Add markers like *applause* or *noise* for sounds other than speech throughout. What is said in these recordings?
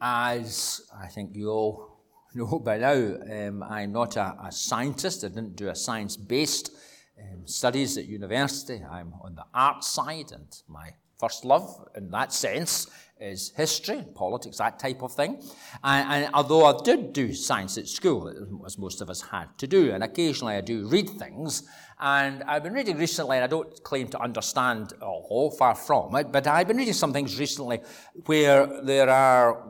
As I think you all *laughs* know by now, um, I'm not a, a, scientist. I didn't do a science based um, studies at university. I'm on the art side, and my first love in that sense is history, politics, that type of thing. And, and, although I did do science at school, as most of us had to do, and occasionally I do read things, and I've been reading recently, and I don't claim to understand all, far from it, but I've been reading some things recently where there are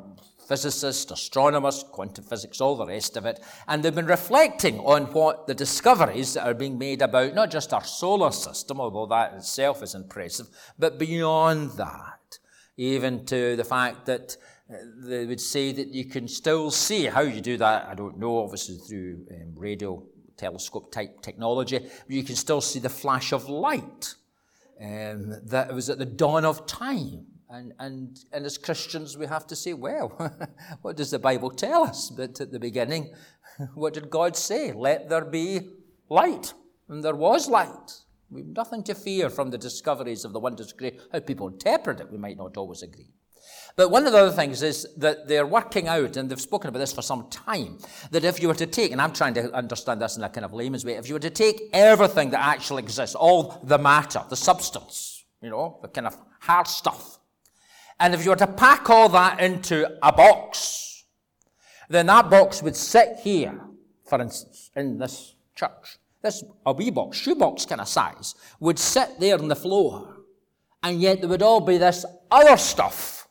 physicists, astronomers, quantum physics, all the rest of it, and they've been reflecting on what the discoveries that are being made about not just our solar system, although that itself is impressive, but beyond that, even to the fact that uh, they would say that you can still see how you do that. I don't know, obviously through um, radio telescope type technology, but you can still see the flash of light. Um, that was at the dawn of time. And, and, and as Christians, we have to say, well, *laughs* what does the Bible tell us? But at the beginning, *laughs* what did God say? Let there be light. And there was light. We've nothing to fear from the discoveries of the wonders of grace. How people interpret it, we might not always agree. But one of the other things is that they're working out, and they've spoken about this for some time, that if you were to take, and I'm trying to understand this in a kind of layman's way, if you were to take everything that actually exists, all the matter, the substance, you know, the kind of hard stuff, and if you were to pack all that into a box, then that box would sit here, for instance, in this church. This, a wee box, shoebox kind of size, would sit there on the floor. And yet there would all be this other stuff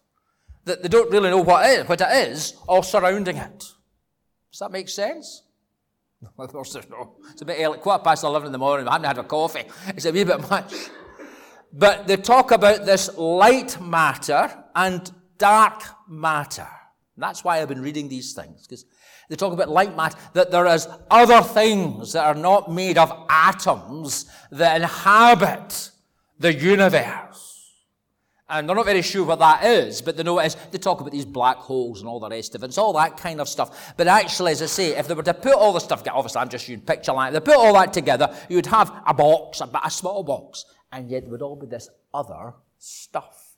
that they don't really know what it is, what it is all surrounding it. Does that make sense? *laughs* Of course, there's no. It's a bit early, quarter past 11 in the morning. I haven't had a coffee. It's a wee bit much. But they talk about this light matter and dark matter. That's why I've been reading these things, because they talk about light matter, that there is other things that are not made of atoms that inhabit the universe. And they're not very sure what that is, but they know it is. They talk about these black holes and all the rest of it. It's all that kind of stuff. But actually, as I say, if they were to put all the stuff, together, obviously I'm just using picture line, they put all that together, you'd have a box, a small box and yet there would all be this other stuff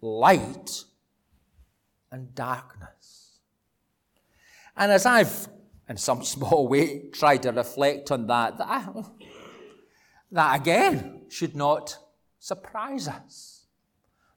light and darkness. And as I've, in some *laughs* small way, tried to reflect on that, that, that again should not surprise us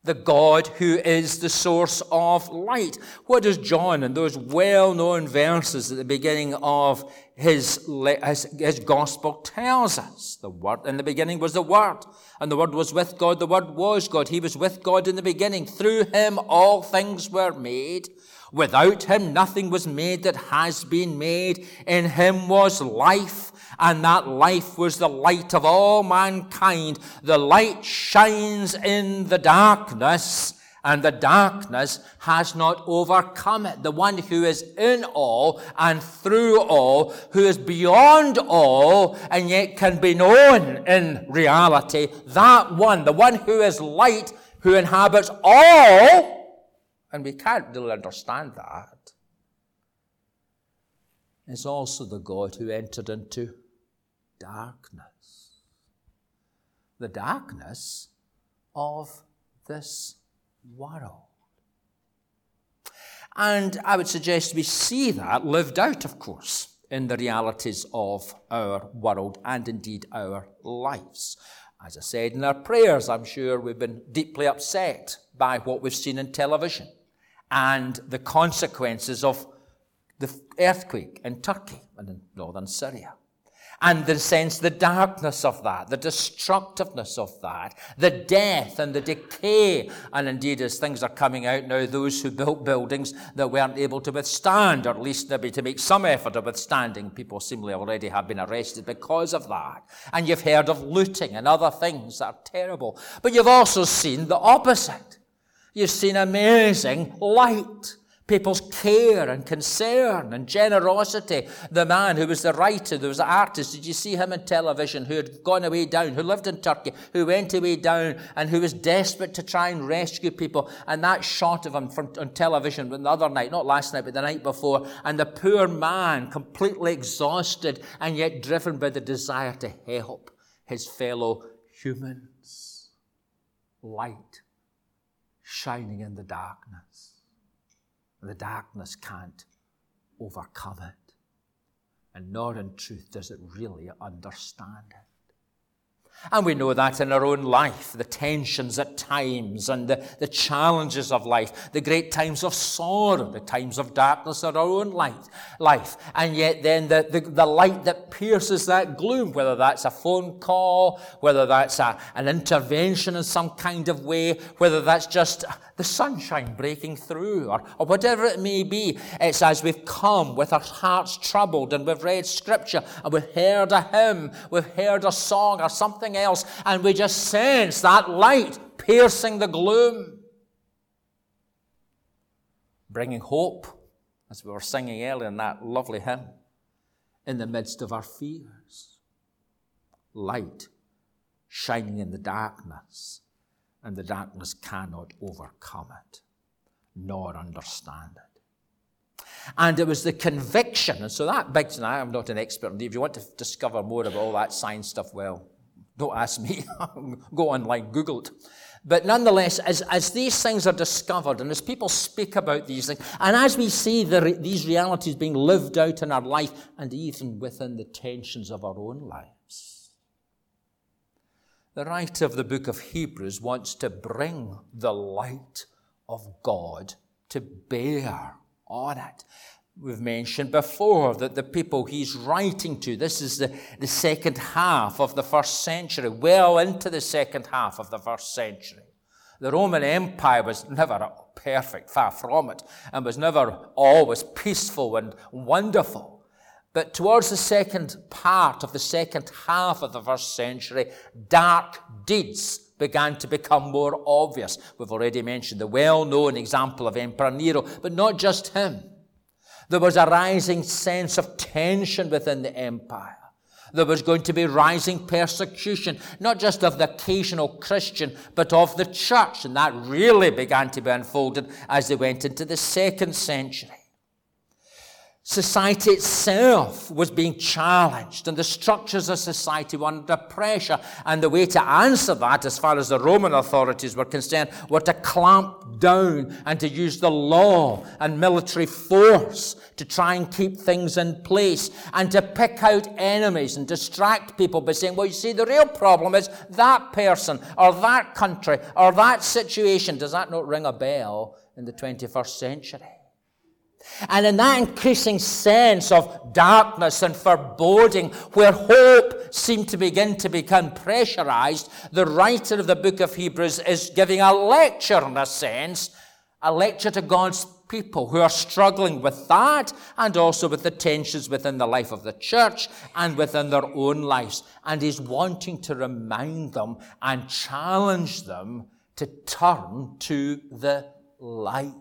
the God who is the source of light. What does John in those well known verses at the beginning of his, his, his, gospel tells us? The Word, in the beginning was the Word, and the Word was with God, the Word was God. He was with God in the beginning. Through him all things were made. Without him nothing was made that has been made. In him was life and that life was the light of all mankind. The light shines in the darkness, and the darkness has not overcome it. The one who is in all and through all, who is beyond all and yet can be known in reality, that one, the one who is light, who inhabits all, and we can't really understand that, is also the God who entered into darkness. The darkness of this world. And I would suggest we see that lived out, of course, in the realities of our world and indeed our lives. As I said in our prayers, I'm sure we've been deeply upset by what we've seen in television and the consequences of the earthquake in Turkey and in northern Syria and the sense, the darkness of that, the destructiveness of that, the death and the decay. And indeed, as things are coming out now, those who built buildings that weren't able to withstand, or at least maybe to make some effort of withstanding, people seemingly already have been arrested because of that. And you've heard of looting and other things that are terrible. But you've also seen the opposite. You've seen amazing light people's care and concern and generosity. The man who was the writer, who was the artist, did you see him on television who had gone away down, who lived in Turkey, who went away down and who was desperate to try and rescue people? And that shot of him from, on television the other night, not last night, but the night before, and the poor man completely exhausted and yet driven by the desire to help his fellow humans. Light shining in the darkness. and The darkness can't overcome it. And nor in truth does it really understand it. And we know that in our own life, the tensions at times and the, the challenges of life, the great times of sorrow, the times of darkness in our own light, life. And yet then the, the, the light that pierces that gloom, whether that's a phone call, whether that's a, an intervention in some kind of way, whether that's just the sunshine breaking through, or, or whatever it may be. It's as we've come with our hearts troubled and we've read scripture and we've heard a hymn, we've heard a song or something else, and we just sense that light piercing the gloom, bringing hope, as we were singing earlier in that lovely hymn, in the midst of our fears. Light shining in the darkness and the darkness cannot overcome it nor understand it. And it was the conviction, and so that begs, and I am not an expert If you want to discover more about all that science stuff, well, don't ask me. *laughs* Go online, Google it. But nonetheless, as, as these things are discovered and as people speak about these things, and as we see the, these realities being lived out in our life and even within the tensions of our own lives, the writer of the book of Hebrews wants to bring the light of God to bear on it. We've mentioned before that the people he's writing to, this is the, the second half of the first century, well into the second half of the first century. The Roman Empire was never perfect, far from it, and was never always peaceful and wonderful. But towards the second part of the second half of the first century, dark deeds began to become more obvious. We've already mentioned the well known example of Emperor Nero, but not just him. There was a rising sense of tension within the empire. There was going to be rising persecution, not just of the occasional Christian, but of the church. And that really began to be unfolded as they went into the second century. Society itself was being challenged, and the structures of society were under pressure. And the way to answer that, as far as the Roman authorities were concerned, were to clamp down and to use the law and military force to try and keep things in place and to pick out enemies and distract people by saying, well, you see, the real problem is that person or that country or that situation. Does that not ring a bell in the 21st century? And in that increasing sense of darkness and foreboding, where hope seemed to begin to become pressurized, the writer of the book of Hebrews is giving a lecture, in a sense, a lecture to God's people who are struggling with that and also with the tensions within the life of the church and within their own lives. And he's wanting to remind them and challenge them to turn to the light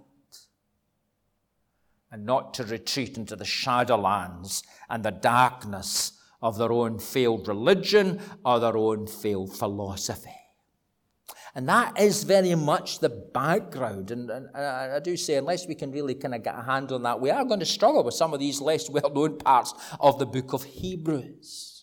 and not to retreat into the shadowlands and the darkness of their own failed religion or their own failed philosophy. And that is very much the background. And, and, and, I do say, unless we can really kind of get a handle on that, we are going to struggle with some of these less well known parts of the book of Hebrews.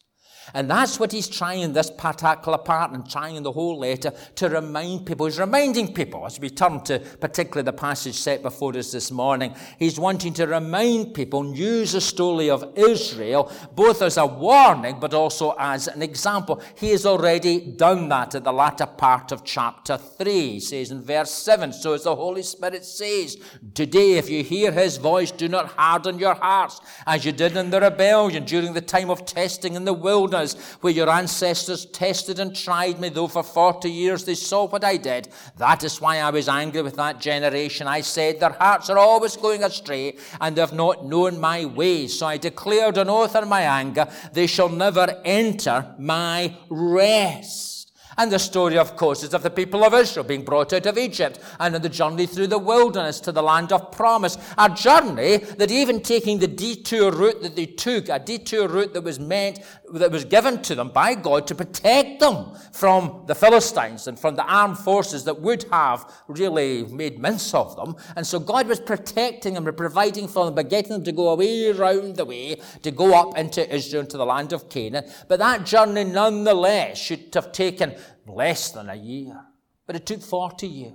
And that's what he's trying in this particular part and trying in the whole letter to remind people. He's reminding people, as we turn to particularly the passage set before us this morning, he's wanting to remind people, and use the story of Israel, both as a warning but also as an example. He has already done that at the latter part of chapter 3. He says in verse 7, so as the Holy Spirit says, Today, if you hear his voice, do not harden your hearts, as you did in the rebellion during the time of testing in the wilderness wilderness, where your ancestors tested and tried me, though for 40 years they saw what I did. That is why I was angry with that generation. I said, Their hearts are always going astray, and they have not known my ways. So I declared an oath in my anger, They shall never enter my rest. And the story, of course, is of the people of Israel being brought out of Egypt and on the journey through the wilderness to the land of promise. A journey that even taking the detour route that they took, a detour route that was meant, that was given to them by God to protect them from the Philistines and from the armed forces that would have really made mince of them. And so God was protecting them and providing for them by getting them to go away round the way to go up into Israel, into the land of Canaan. But that journey nonetheless should have taken less than a year. But it took 40 years.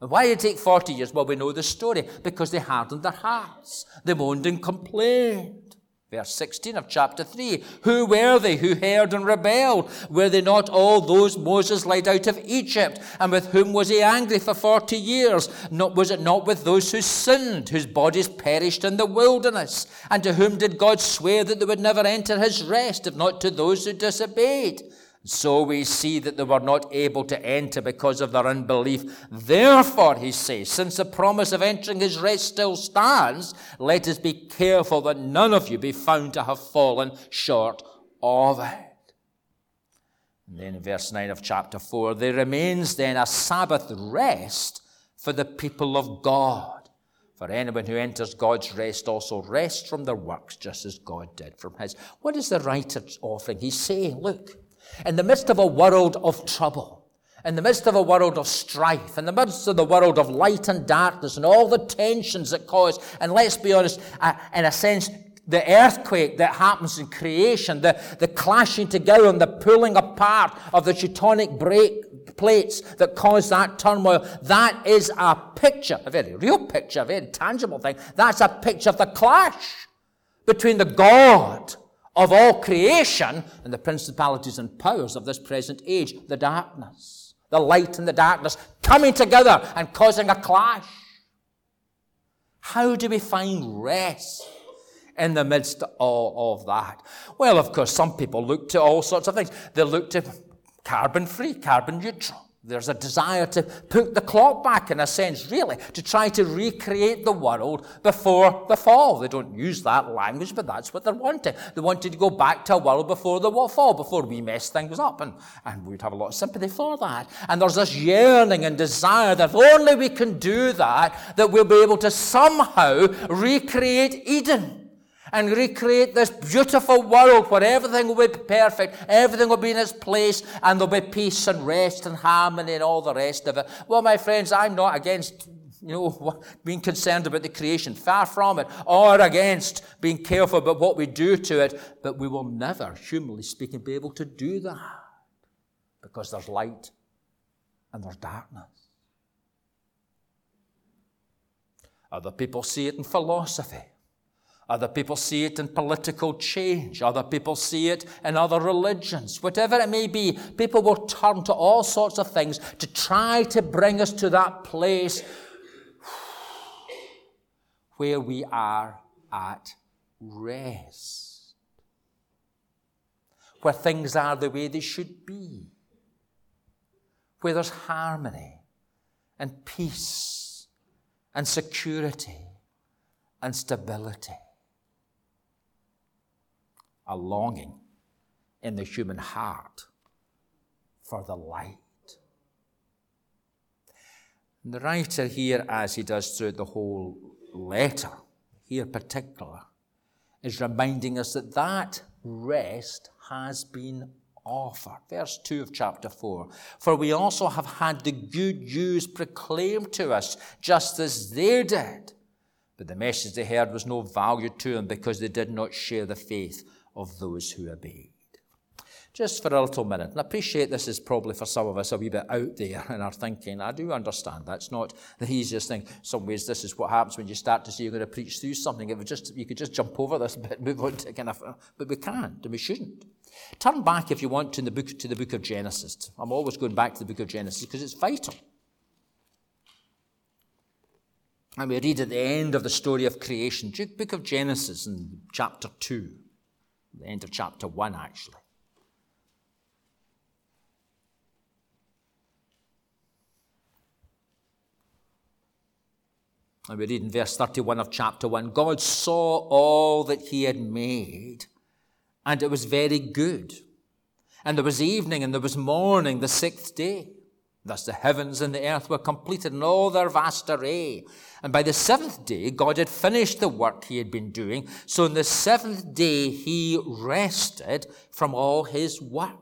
And why did it take 40 years? Well, we know the story. Because they hardened their hearts. They moaned and complained. Verse 16 of chapter 3. Who were they who heard and rebelled? Were they not all those Moses led out of Egypt? And with whom was he angry for 40 years? Not, was it not with those who sinned, whose bodies perished in the wilderness? And to whom did God swear that they would never enter his rest, if not to those who disobeyed? So we see that they were not able to enter because of their unbelief. Therefore, he says, since the promise of entering his rest still stands, let us be careful that none of you be found to have fallen short of it. And then in verse 9 of chapter 4, there remains then a Sabbath rest for the people of God. For anyone who enters God's rest also rests from their works, just as God did from his. What is the writer offering? He's saying, look, in the midst of a world of trouble, in the midst of a world of strife, in the midst of the world of light and darkness and all the tensions that cause, and let's be honest, uh, in a sense, the earthquake that happens in creation, the, the clashing together and the pulling apart of the tectonic break plates that cause that turmoil, that is a picture, a very real picture, a very tangible thing. That's a picture of the clash between the God of all creation and the principalities and powers of this present age, the darkness, the light and the darkness coming together and causing a clash. How do we find rest in the midst of all of that? Well, of course, some people look to all sorts of things. They look to carbon free, carbon neutral. There's a desire to put the clock back, in a sense, really, to try to recreate the world before the fall. They don't use that language, but that's what they're wanting. They wanted to go back to a world before the fall, before we mess things up. And, and we'd have a lot of sympathy for that. And there's this yearning and desire that if only we can do that, that we'll be able to somehow recreate Eden and recreate this beautiful world where everything will be perfect, everything will be in its place, and there'll be peace and rest and harmony and all the rest of it. Well, my friends, I'm not against you know, *laughs* being concerned about the creation. Far from it. Or against being careful about what we do to it. But we will never, humanly speaking, be able to do that. Because there's light and there's darkness. Other people see it in philosophy. Other people see it in political change. Other people see it in other religions. Whatever it may be, people will turn to all sorts of things to try to bring us to that place where we are at rest. Where things are the way they should be. Where there's harmony and peace and security and stability a longing in the human heart for the light. And the writer here, as he does throughout the whole letter, here particular, is reminding us that that rest has been offered. Verse 2 of chapter 4. For we also have had the good news proclaimed to us, just as they did. But the message they heard was no value to them because they did not share the faith of those who obeyed. Just for a little minute, and I appreciate this is probably for some of us a wee bit out there *laughs* in our thinking. I do understand that's not the easiest thing. In some ways, this is what happens when you start to say you're going to preach through something. Would just you could just jump over this *laughs* bit, move on to kind of, but we can't and we shouldn't. Turn back if you want to the book to the book of Genesis. I'm always going back to the book of Genesis because it's vital. And we read at the end of the story of creation, book of Genesis in chapter 2 the end of chapter 1, actually. And we read in verse 31 of chapter 1 God saw all that he had made, and it was very good. And there was evening and there was morning, the sixth day. Thus the heavens and the earth were completed in all their vast array. And by the seventh day, God had finished the work he had been doing. So on the seventh day, he rested from all his work.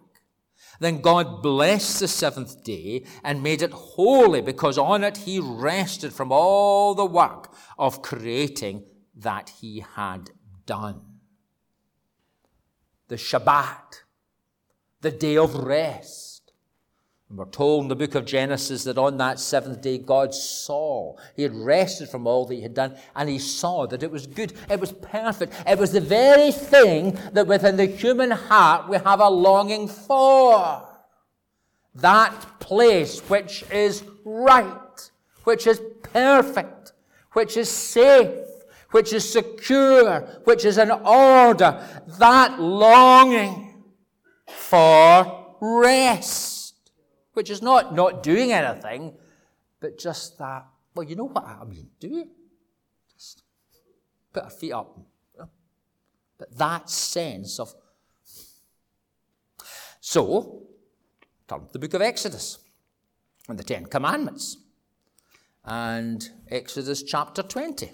Then God blessed the seventh day and made it holy because on it he rested from all the work of creating that he had done. The Shabbat, the day of rest And we're told in the book of Genesis that on that seventh day God saw. He had rested from all that he had done and he saw that it was good. It was perfect. It was the very thing that within the human heart we have a longing for. That place which is right, which is perfect, which is safe, which is secure, which is in order. That longing for rest which is not not doing anything, but just that, well, you know what I mean, do you? Just put our feet up. But that sense of. So, turn to the book of Exodus and the Ten Commandments. And Exodus chapter 20.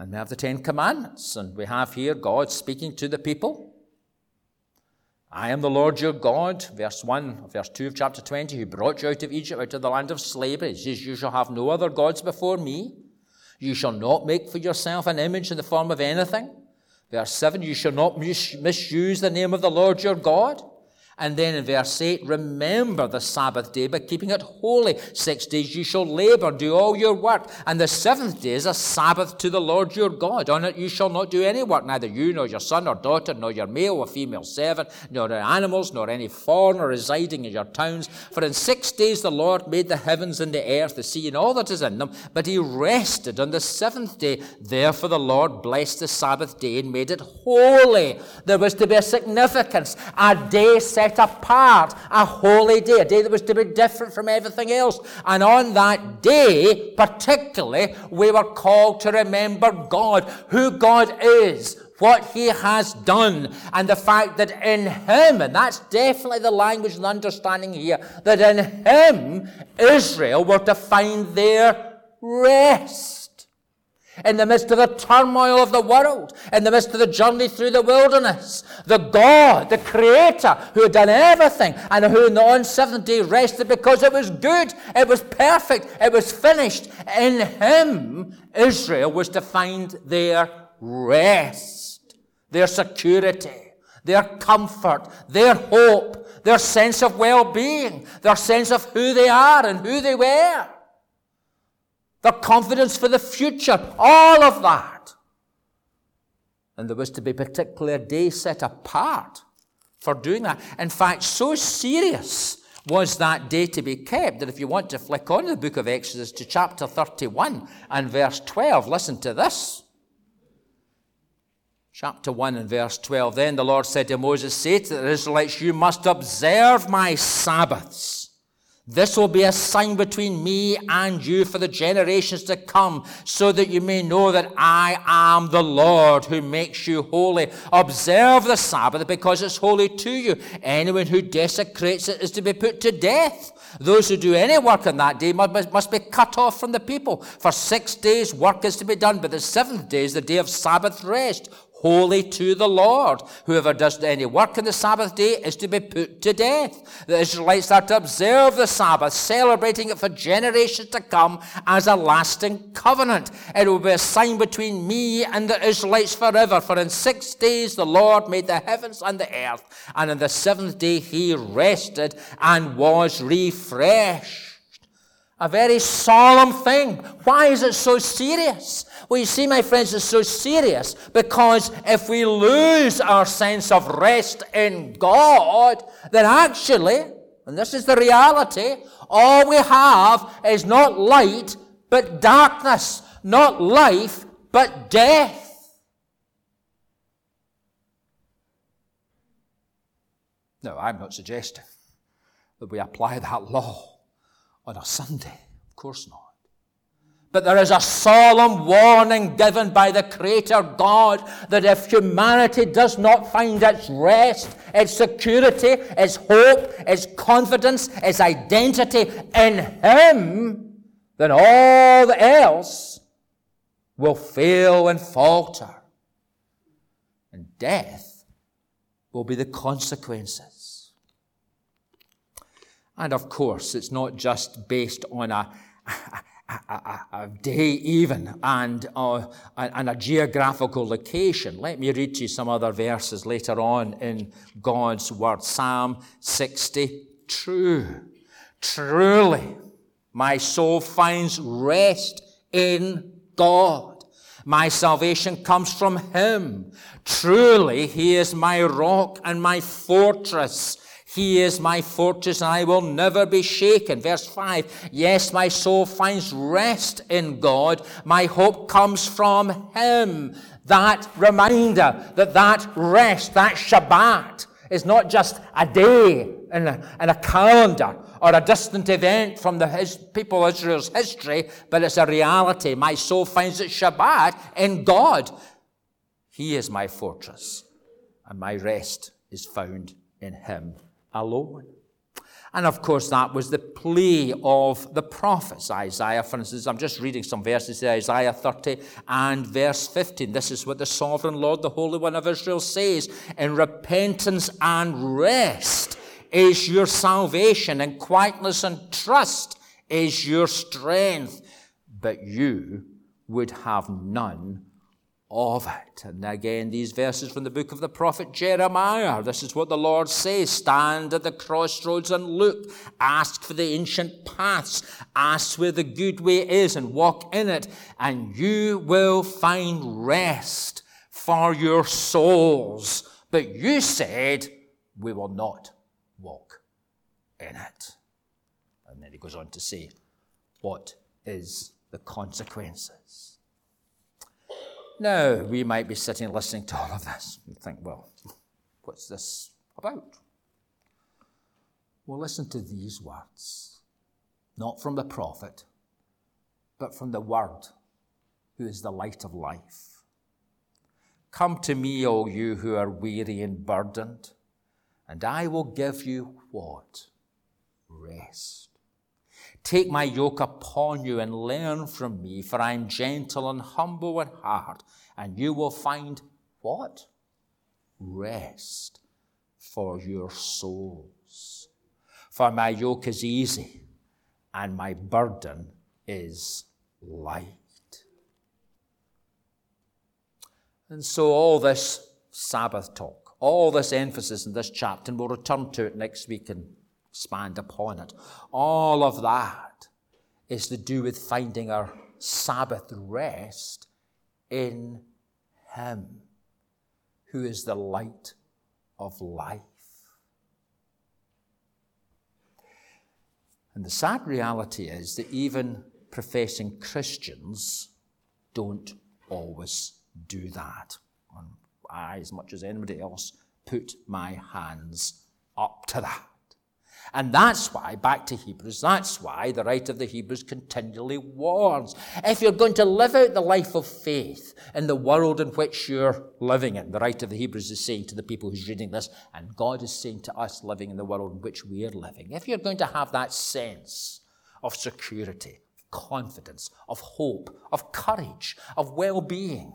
And we have the Ten Commandments, and we have here God speaking to the people. I am the Lord your God, verse 1, verse 2 of chapter 20, who brought you out of Egypt, out of the land of slavery. It says, You shall have no other gods before me. You shall not make for yourself an image in the form of anything. Verse 7, You shall not misuse the name of the Lord your God. And then in verse 8, remember the Sabbath day by keeping it holy. Six days you shall labor, do all your work. And the seventh day is a Sabbath to the Lord your God. On it you shall not do any work, neither you, nor your son or daughter, nor your male or female servant, nor your animals, nor any foreigner residing in your towns. For in six days the Lord made the heavens and the earth, the sea, and all that is in them. But he rested on the seventh day. Therefore the Lord blessed the Sabbath day and made it holy. There was to be a significance, a day set set apart, a holy day, a day that was to be different from everything else. And on that day, particularly, we were called to remember God, who God is, what he has done, and the fact that in him, and that's definitely the language and understanding here, that in him, Israel were to find their rest in the midst of the turmoil of the world, in the midst of the journey through the wilderness. The God, the Creator, who had done everything and who on the seventh day rested because it was good, it was perfect, it was finished. In Him, Israel was to find their rest, their security, their comfort, their hope, their sense of well-being, their sense of who they are and who they were their confidence for the future, all of that. And there was to be a day set apart for doing that. In fact, so serious was that day to be kept that if you want to flick on the book of Exodus to chapter 31 and verse 12, listen to this. Chapter 1 and verse 12. Then the Lord said to Moses, Say to the Israelites, You must observe my Sabbaths this will be a sign between me and you for the generations to come, so that you may know that I am the Lord who makes you holy. Observe the Sabbath because it's holy to you. Anyone who desecrates it is to be put to death. Those who do any work on that day must, be cut off from the people. For six days work is to be done, but the seventh day is the day of Sabbath rest holy to the Lord. Whoever does any work on the Sabbath day is to be put to death. The Israelites are to observe the Sabbath, celebrating it for generations to come as a lasting covenant. It will be a sign between me and the Israelites forever. For in six days the Lord made the heavens and the earth, and on the seventh day he rested and was refreshed a very solemn thing. Why is it so serious? Well, you see, my friends, it's so serious because if we lose our sense of rest in God, then actually, and this is the reality, all we have is not light but darkness, not life but death. No, I'm not suggesting that we apply that law on a Sunday. Of course not. But there is a solemn warning given by the Creator God that if humanity does not find its rest, its security, its hope, its confidence, its identity in Him, then all else will fail and falter. And death will be the consequences. And of course, it's not just based on a, a, a, a day even and, uh, and a geographical location. Let me read to you some other verses later on in God's word. Psalm 60. True. Truly, my soul finds rest in God. My salvation comes from Him. Truly, He is my rock and my fortress. He is my fortress and I will never be shaken. Verse 5. Yes, my soul finds rest in God. My hope comes from Him. That reminder that that rest, that Shabbat, is not just a day in a, in a calendar or a distant event from the his, people of Israel's history, but it's a reality. My soul finds its Shabbat in God. He is my fortress, and my rest is found in Him alone. And of course, that was the plea of the prophets. Isaiah, for instance, I'm just reading some verses there, Isaiah 30 and verse 15. This is what the sovereign Lord, the Holy One of Israel, says In repentance and rest is your salvation, and quietness and trust is your strength. But you would have none of it. And again, these verses from the book of the prophet Jeremiah. This is what the Lord says Stand at the crossroads and look. Ask for the ancient paths. Ask where the good way is and walk in it, and you will find rest for your souls. But you said, We will not walk in it. And then he goes on to say, What is the consequences? Now, we might be sitting listening to all of this and think, well, what's this about? Well, listen to these words, not from the prophet, but from the Word, who is the light of life. Come to me, all you who are weary and burdened, and I will give you what? Rest. Take my yoke upon you and learn from me, for I am gentle and humble in heart, and you will find what? Rest for your souls. For my yoke is easy and my burden is light. And so, all this Sabbath talk, all this emphasis in this chapter, and we'll return to it next week and expand upon it. All of that is to do with finding our Sabbath rest in Him, who is the light of life. And the sad reality is that even professing Christians don't always do that. I, as much as anybody else, put my hands up to that. And that's why, back to Hebrews, that's why the writer of the Hebrews continually warns. If you're going to live out the life of faith in the world in which you're living in, the writer of the Hebrews is saying to the people who's reading this, and God is saying to us living in the world in which we are living, if you're going to have that sense of security, confidence, of hope, of courage, of well-being,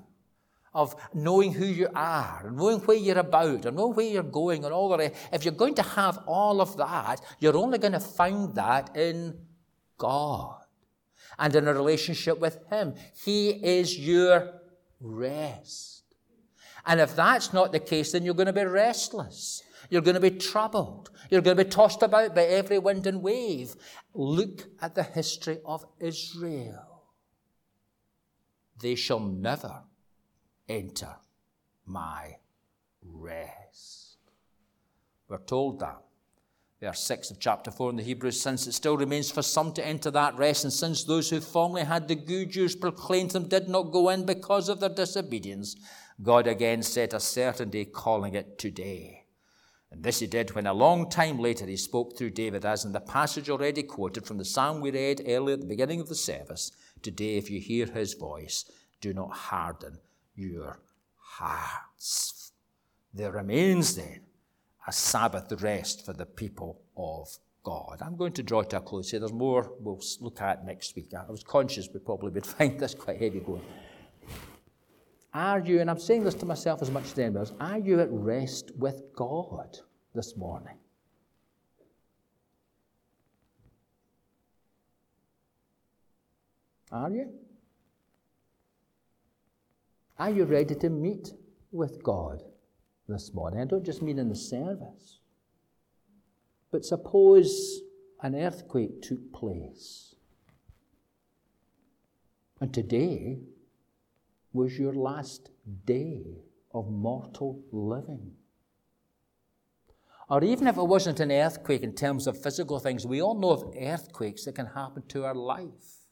of knowing who you are, and knowing where you're about, and knowing where you're going, and all rest. If you're going to have all of that, you're only going to find that in God and in a relationship with Him. He is your rest. And if that's not the case, then you're going to be restless. You're going to be troubled. You're going to be tossed about by every wind and wave. Look at the history of Israel. They shall never enter my rest. We're told that. Verse 6 of chapter 4 in the Hebrews, since it still remains for some to enter that rest, and since those who formerly had the good news proclaimed them did not go in because of their disobedience, God again set a certain day, calling it today. And this he did when a long time later he spoke through David, as in the passage already quoted from the psalm we read earlier at the beginning of the service. Today, if you hear his voice, do not harden your hearts. There remains then a Sabbath rest for the people of God. I'm going to draw to a close here. There's more we'll look at next week. I was conscious we probably would *laughs* find this quite heavy going. Are you, and I'm saying this to myself as much as anyone else, are you at rest with God this morning? Are you? Are you ready to meet with God this morning? I don't just mean in the service. But suppose an earthquake took place. And today was your last day of mortal living. Or even if it wasn't an earthquake in terms of physical things, we all know of earthquakes that can happen to our life.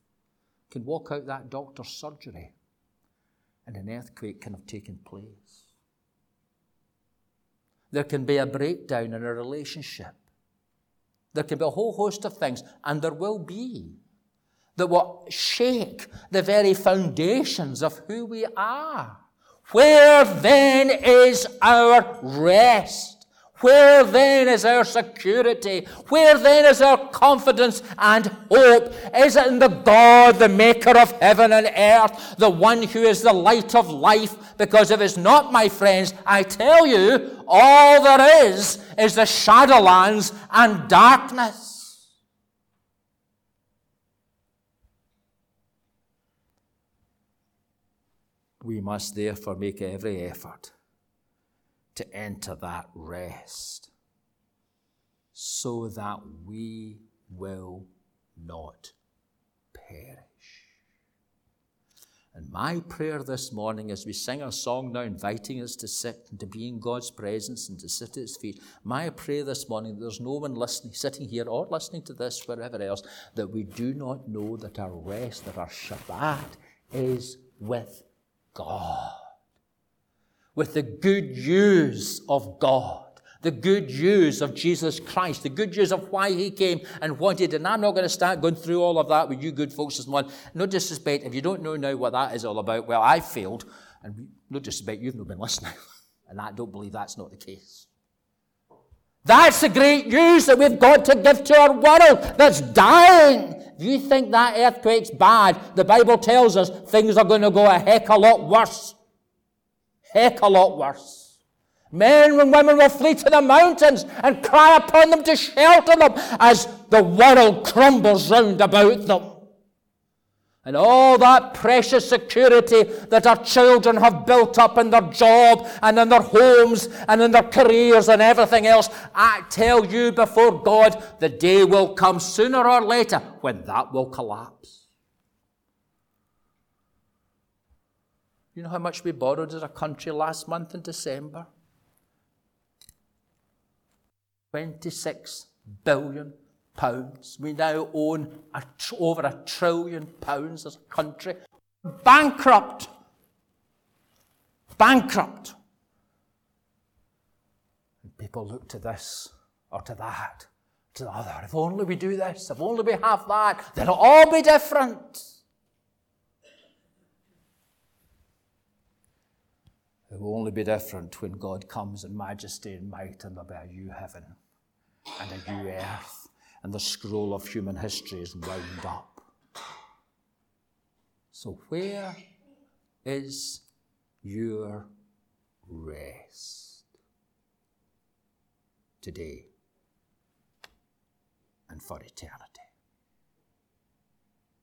Can walk out that doctor's surgery and an earthquake can have taken place. There can be a breakdown in a relationship. There can be a whole host of things, and there will be, that will shake the very foundations of who we are. Where then is our rest? Where then is our security? Where then is our confidence and hope? Is it in the God, the maker of heaven and earth, the one who is the light of life? Because if it's not, my friends, I tell you, all there is is the shadowlands and darkness. We must therefore make every effort to enter that rest so that we will not perish. And my prayer this morning as we sing a song now inviting us to sit and to be in God's presence and to sit at His feet, my prayer this morning there's no one listening, sitting here or listening to this, wherever else, that we do not know that our rest, that our Shabbat is with God with the good news of God, the good news of Jesus Christ, the good news of why he came and did. And I'm not going to start going through all of that with you good folks this morning. No disrespect, if you don't know now what that is all about, well, I failed, and no disrespect, you've not been listening. *laughs* and I don't believe that's not the case. That's the great news that we've got to give to our world that's dying. If you think that earthquake's bad, the Bible tells us things are going to go a heck of a lot worse heck a lot worse. Men and women will flee to the mountains and cry upon them to shelter them as the world crumbles round about them. And all that precious security that our children have built up in their job and in their homes and in their careers and everything else, I tell you before God, the day will come sooner or later when that will collapse. You know how much we borrowed as a country last month in December? 26 billion pounds. We now own a tr- over a trillion pounds as a country. Bankrupt. Bankrupt. And people look to this or to that, to the other. If only we do this, if only we have that, then it'll all be different. It will only be different when God comes in majesty and might, and there'll be a new heaven and a new earth, and the scroll of human history is wound up. So, where is your rest today and for eternity?